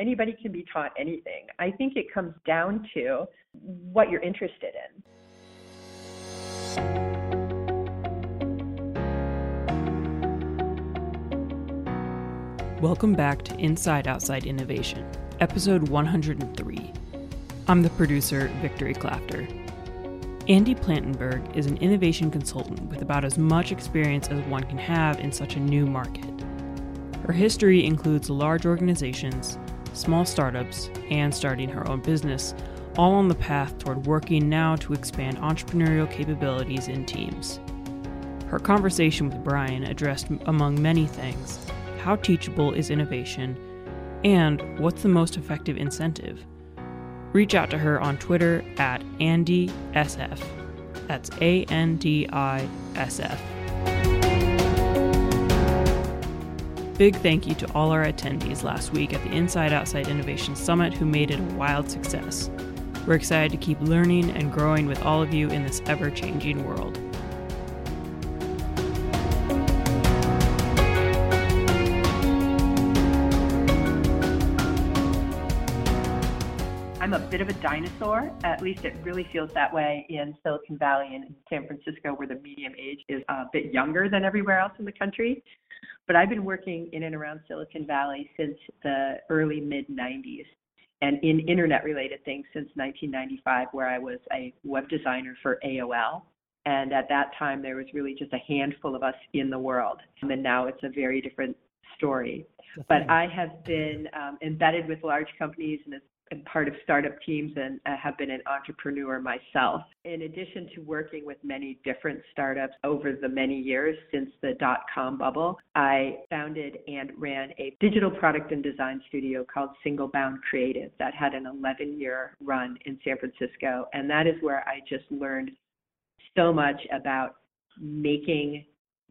Anybody can be taught anything. I think it comes down to what you're interested in. Welcome back to Inside Outside Innovation, episode 103. I'm the producer, Victory Clafter. Andi Plantenberg is an innovation consultant with about as much experience as one can have in such a new market. Her history includes large organizations, small startups, and starting her own business, all on the path toward working now to expand entrepreneurial capabilities in teams. Her conversation with Brian addressed, among many things, how teachable is innovation, and what's the most effective incentive. Reach out to her on Twitter at AndySF. That's A N D I S F. Big thank you to all our attendees last week at the Inside Outside Innovation Summit who made it a wild success. We're excited to keep learning and growing with all of you in this ever changing world. I'm a bit of a dinosaur. At least it really feels that way in Silicon Valley and San Francisco, where the median age is a bit younger than everywhere else in the country. But I've been working in and around Silicon Valley since the early mid 90s and in internet related things since 1995, where I was a web designer for AOL. And at that time, there was really just a handful of us in the world. And now it's a very different story. But I have been um, embedded with large companies and and part of startup teams and uh, have been an entrepreneur myself. In addition to working with many different startups over the many years since the dot com bubble, I founded and ran a digital product and design studio called Single Bound Creative that had an 11 year run in San Francisco. And that is where I just learned so much about making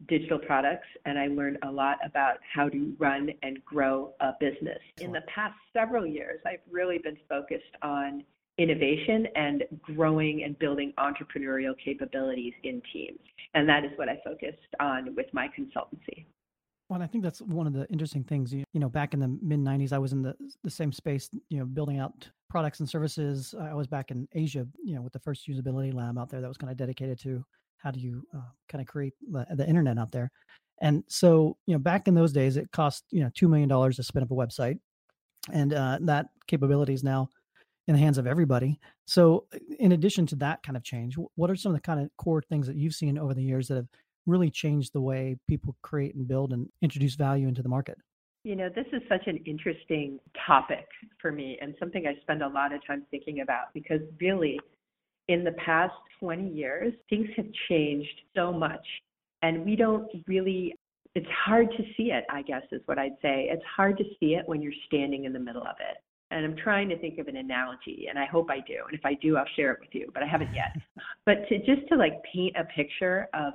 digital products and I learned a lot about how to run and grow a business. In the past several years, I've really been focused on innovation and growing and building entrepreneurial capabilities in teams. And that is what I focused on with my consultancy. Well, I think that's one of the interesting things. You, you know, back in the mid '90s, I was in the the same space. You know, building out products and services. I was back in Asia. You know, with the first usability lab out there that was kind of dedicated to how do you uh, kind of create the, the internet out there? And so you know back in those days it cost you know two million dollars to spin up a website and uh, that capability is now in the hands of everybody. So in addition to that kind of change what are some of the kind of core things that you've seen over the years that have really changed the way people create and build and introduce value into the market? You know, this is such an interesting topic for me and something I spend a lot of time thinking about because really in the past 20 years, things have changed so much. And we don't really, it's hard to see it, I guess, is what I'd say. It's hard to see it when you're standing in the middle of it. And I'm trying to think of an analogy, and I hope I do. And if I do, I'll share it with you, but I haven't yet. but to just to like paint a picture of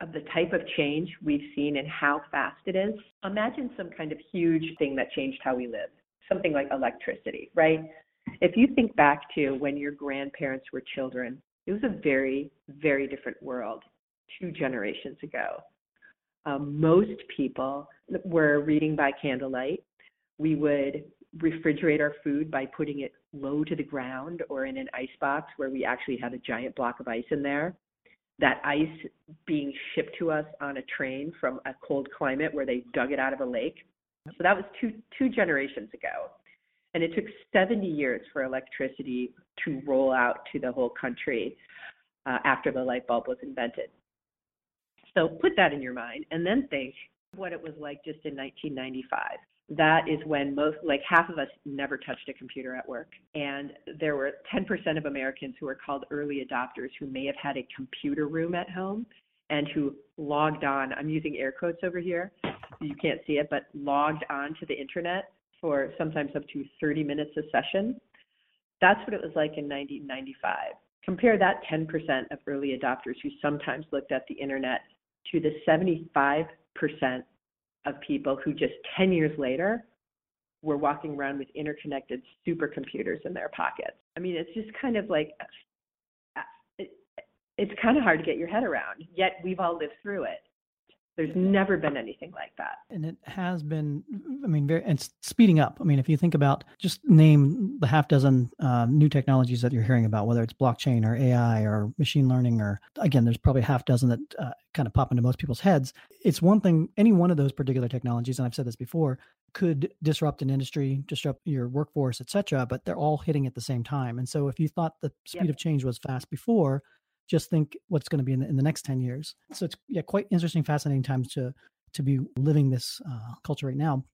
of the type of change we've seen and how fast it is. Imagine some kind of huge thing that changed how we live, something like electricity, right? If you think back to when your grandparents were children, it was a very, very different world two generations ago. Um, most people were reading by candlelight. We would refrigerate our food by putting it low to the ground or in an ice box where we actually had a giant block of ice in there. That ice being shipped to us on a train from a cold climate where they dug it out of a lake. So that was two two generations ago. And it took 70 years for electricity to roll out to the whole country uh, after the light bulb was invented. So put that in your mind and then think what it was like just in 1995. That is when most, like half of us never touched a computer at work. And there were 10% of Americans who were called early adopters who may have had a computer room at home and who logged on. I'm using air quotes over here. You can't see it, but logged on to the internet for sometimes up to 30 minutes a session. That's what it was like in 1995. Compare that 10% of early adopters who sometimes looked at the internet to the 75% of people who just 10 years later were walking around with interconnected supercomputers in their pockets. I mean, it's just kind of like, uh, it's kind of hard to get your head around, yet we've all lived through it. There's never been anything like that. And it has been, I mean, very, and speeding up. I mean, if you think about just name the half dozen uh, new technologies that you're hearing about, whether it's blockchain or AI or machine learning, or again, there's probably a half dozen that uh, kind of pop into most people's heads. It's one thing, any one of those particular technologies, and I've said this before, could disrupt an industry, disrupt your workforce, et cetera, but they're all hitting at the same time. And so if you thought the speed yep. of change was fast before, just think what's going to be in the, in the next 10 years. So it's yeah, quite interesting, fascinating times to to be living this uh, culture right now,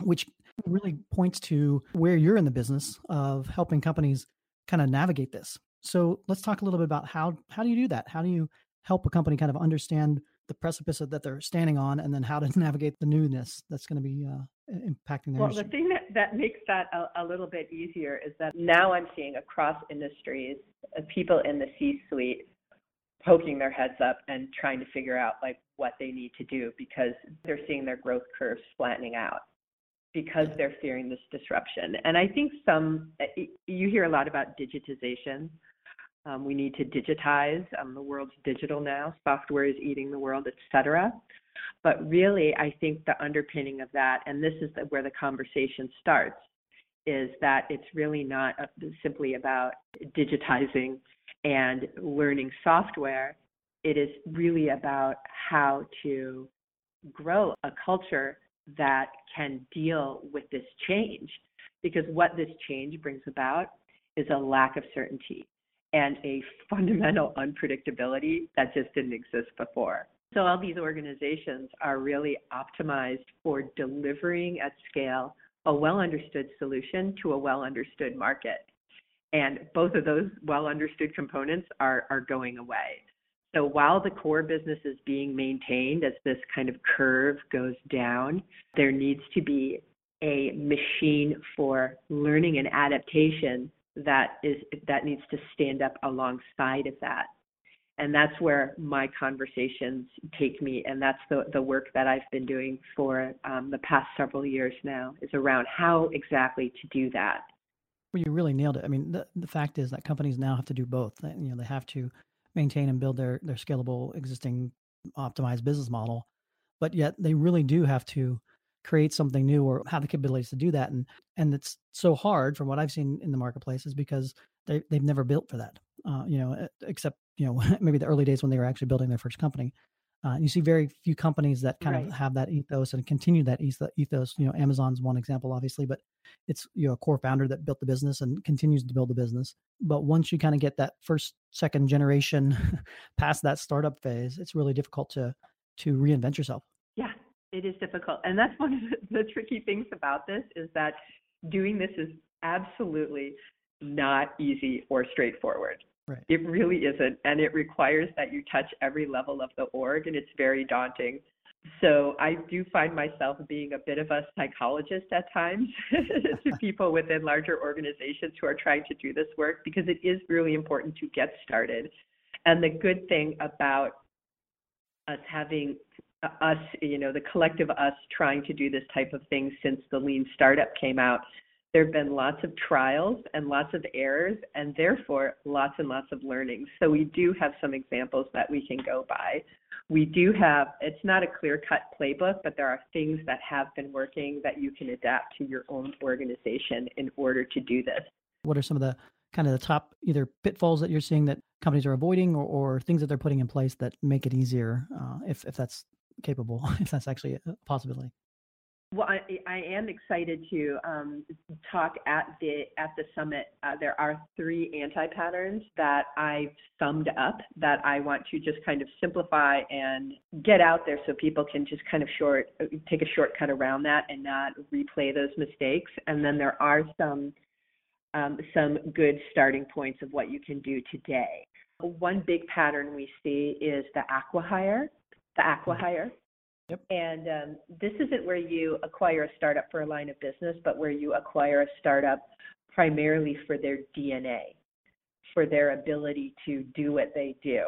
which really points to where you're in the business of helping companies kind of navigate this. So let's talk a little bit about how how do you do that? How do you help a company kind of understand the precipice that they're standing on, and then how to navigate the newness that's going to be uh, impacting their. Well, industry. the thing that that makes that a, a, little bit easier is that now I'm seeing across industries uh, people in the C-suite poking their heads up and trying to figure out like what they need to do because they're seeing their growth curves flattening out because they're fearing this disruption. And I think some eh, you hear a lot about digitization. Um, we need to digitize. Um, the world's digital now. Software is eating the world, et cetera. But really, I think the underpinning of that, and this is the, where the conversation starts, is that it's really not simply about digitizing and learning software, it is really about how to grow a culture that can deal with this change. Because what this change brings about is a lack of certainty and a fundamental unpredictability that just didn't exist before. So, all these organizations are really optimized for delivering at scale a well understood solution to a well understood market. And both of those well understood components are, are going away. So while the core business is being maintained as this kind of curve goes down, there needs to be a machine for learning and adaptation that is that needs to stand up alongside of that. And that's where my conversations take me, and that's the, the work that I've been doing for um, the past several years now is around how exactly to do that. Well, you really nailed it. I mean, the, the fact is that companies now have to do both. You know, they have to maintain and build their their scalable, existing, optimized business model, but yet they really do have to create something new or have the capabilities to do that. And and it's so hard from what I've seen in the marketplace is because they they've never built for that. Uh, you know, except you know maybe the early days when they were actually building their first company. Uh, you see very few companies that kind right. of have that ethos and continue that ethos. You know, Amazon's one example, obviously, but it's you know a core founder that built the business and continues to build the business. But once you kind of get that first, second generation past that startup phase, it's really difficult to to reinvent yourself. Yeah, it is difficult, and that's one of the, the tricky things about this is that doing this is absolutely not easy or straightforward. Right. It really isn't. And it requires that you touch every level of the org, and it's very daunting. So I do find myself being a bit of a psychologist at times to people within larger organizations who are trying to do this work because it is really important to get started. And the good thing about us having uh, us, you know, the collective us trying to do this type of thing since the lean startup came out there have been lots of trials and lots of errors, and therefore lots and lots of learning. So we do have some examples that we can go by. We do have, it's not a clear cut playbook, but there are things that have been working that you can adapt to your own organization in order to do this. What are some of the kind of the top either pitfalls that you're seeing that companies are avoiding or, or things that they're putting in place that make it easier uh, if, if that's capable, if that's actually a possibility? Well, I, I am excited to um, talk at the at the summit. Uh, there are three anti patterns that I've summed up that I want to just kind of simplify and get out there so people can just kind of short take a shortcut around that and not replay those mistakes. And then there are some um, some good starting points of what you can do today. One big pattern we see is the acqui-hire. The acqui-hire Yep. And um, this isn't where you acquire a startup for a line of business, but where you acquire a startup primarily for their DNA, for their ability to do what they do,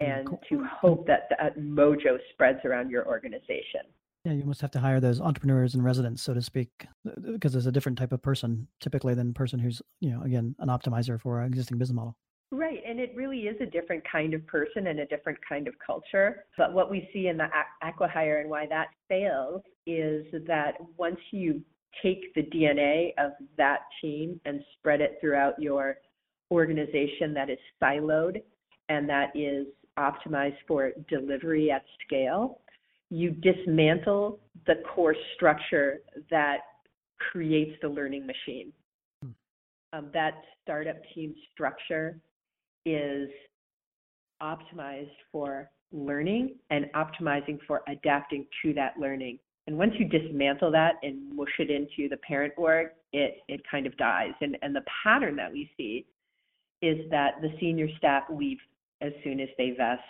and cool. to hope that that uh, mojo spreads around your organization. Yeah, you must have to hire those entrepreneurs and residents, so to speak, uh, uh, because there's a different type of person typically than a person who's, you know, again, an optimizer for an existing business model. Right, and it really is a different kind of person and a different kind of culture. But what we see in the acqui-hire and why that fails is that once you take the DNA of that team and spread it throughout your organization that is siloed and that is optimized for delivery at scale, you dismantle the core structure that creates the learning machine. Hmm. Um, that startup team structure is optimized for learning and optimizing for adapting to that learning. And once you dismantle that and mush it into the parent org, it it kind of dies. And and the pattern that we see is that the senior staff leave as soon as they vest,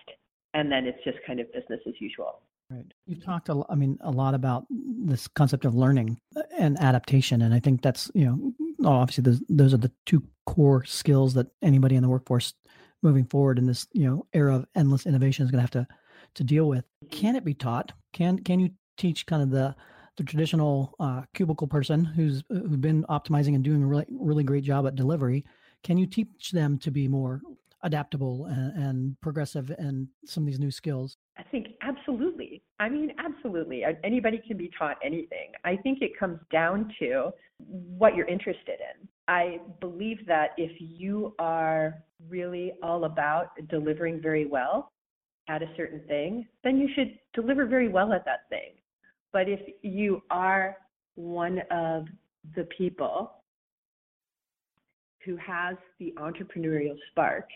and then it's just kind of business as usual. Right. You've talked a, I mean, a lot about this concept of learning uh, and adaptation, and I think that's you know obviously those those are the two core skills that anybody in the workforce moving forward in this you know era of endless innovation is going to have to to deal with. Can it be taught? Can can you teach kind of the the traditional uh, cubicle person who's who's been optimizing and doing a really really great job at delivery? Can you teach them to be more adaptable and, and progressive and some of these new skills? I think absolutely. I mean, absolutely. Anybody can be taught anything. I think it comes down to what you're interested in. I believe that if you are really all about delivering very well at a certain thing, then you should deliver very well at that thing. But if you are one of the people who has the entrepreneurial spark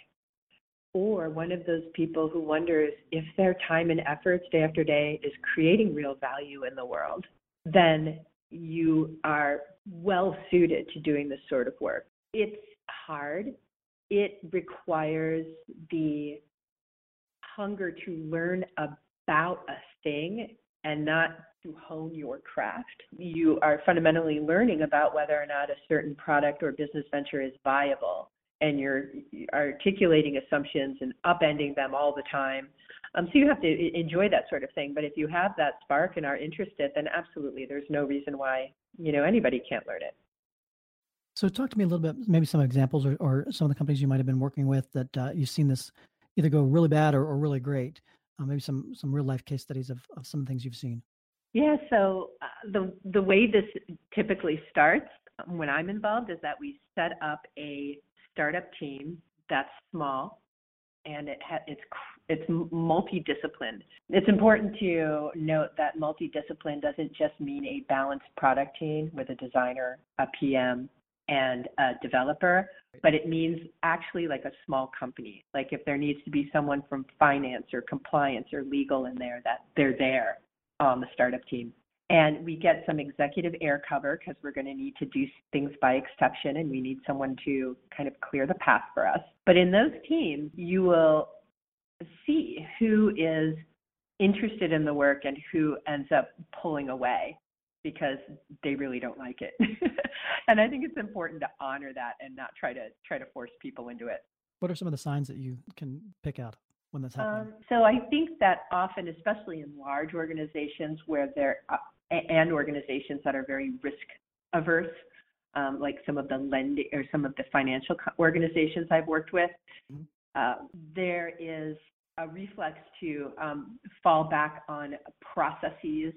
or one of those people who wonders if their time and efforts day after day is creating real value in the world, then you are well suited to doing this sort of work. It's hard. It requires the hunger to learn about a thing and not to hone your craft. You are fundamentally learning about whether or not a certain product or business venture is viable and you're articulating assumptions and upending them all the time. Um, so you have to enjoy that sort of thing. But if you have that spark and are interested, then absolutely, there's no reason why you know anybody can't learn it. So talk to me a little bit, maybe some examples or, or some of the companies you might have been working with that uh, you've seen this either go really bad or, or really great. Uh, maybe some some real life case studies of, of some things you've seen. Yeah. So uh, the the way this typically starts when I'm involved is that we set up a startup team that's small and it ha- it's it's multidisciplined. It's important to note that multidiscipline doesn't just mean a balanced product team with a designer, a PM, and a developer, but it means actually like a small company. Like if there needs to be someone from finance or compliance or legal in there, that they're there on the startup team and we get some executive air cover because we're going to need to do things by exception and we need someone to kind of clear the path for us. But in those teams, you will see who is interested in the work and who ends up pulling away because they really don't like it. and I think it's important to honor that and not try to try to force people into it. What are some of the signs that you can pick out? when that's happening? Um, so I think that often, especially in large organizations where there uh, and organizations that are very risk averse, um, like some of the lending or some of the financial organizations I've worked with, mm-hmm. uh, there is a reflex to um, fall back on processes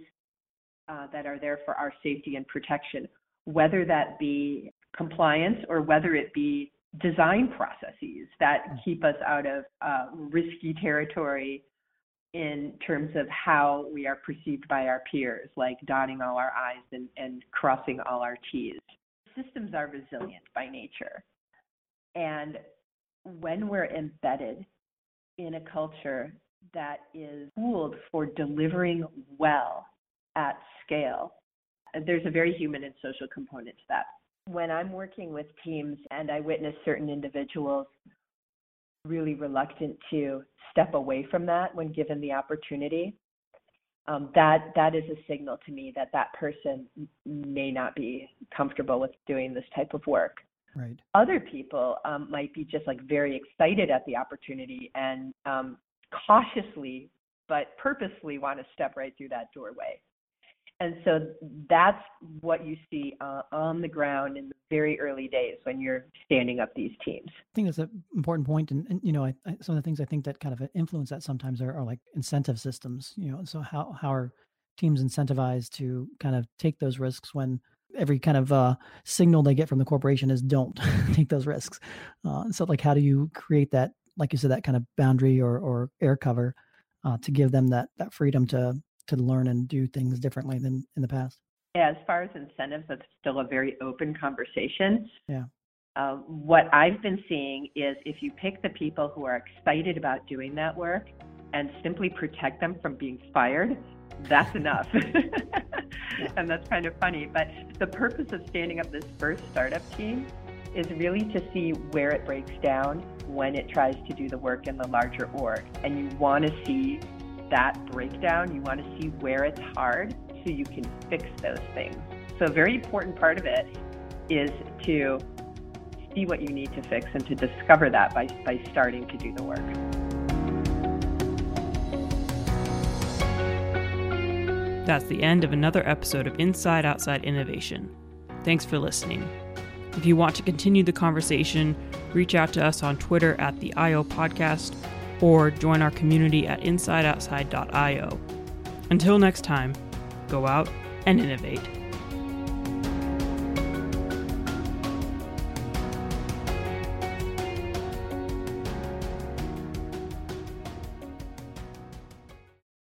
uh, that are there for our safety and protection, whether that be compliance or whether it be design processes that mm. keep us out of uh, risky territory in terms of how we are perceived by our peers, like dotting all our I's and, and crossing all our T's. Systems are resilient by nature. And when we're embedded in a culture that is tooled for delivering well at scale, there's a very human and social component to that. When I'm working with teams and I witness certain individuals really reluctant to step away from that when given the opportunity, um, that that is a signal to me that that person may not be comfortable with doing this type of work. Right. Other people um, might be just like very excited at the opportunity and um, cautiously but purposely want to step right through that doorway. And so that's what you see uh, on the ground in the very early days when you're standing up these teams. I think that's an important point, and, and you know, I, I, some of the things I think that kind of influence that sometimes are, are like incentive systems. You know, so how how are teams incentivized to kind of take those risks when every kind of uh, signal they get from the corporation is don't take those risks. Uh, so, like, how do you create that, like you said, that kind of boundary or or air cover uh, to give them that that freedom to to learn and do things differently than in the past? Yeah, as far as incentives, that's still a very open conversation. Yeah. Uh, what I've been seeing is if you pick the people who are excited about doing that work and simply protect them from being fired, that's enough. and that's kind of funny. But the purpose of standing up this first startup team is really to see where it breaks down when it tries to do the work in the larger org. And you want to see that breakdown. You want to see where it's hard so you can fix those things. So, a very important part of it is to see what you need to fix and to discover that by, by starting to do the work. That's the end of another episode of Inside Outside Innovation. Thanks for listening. If you want to continue the conversation, reach out to us on Twitter at the IO Podcast or join our community at insideoutside.io. Until next time, go out and innovate.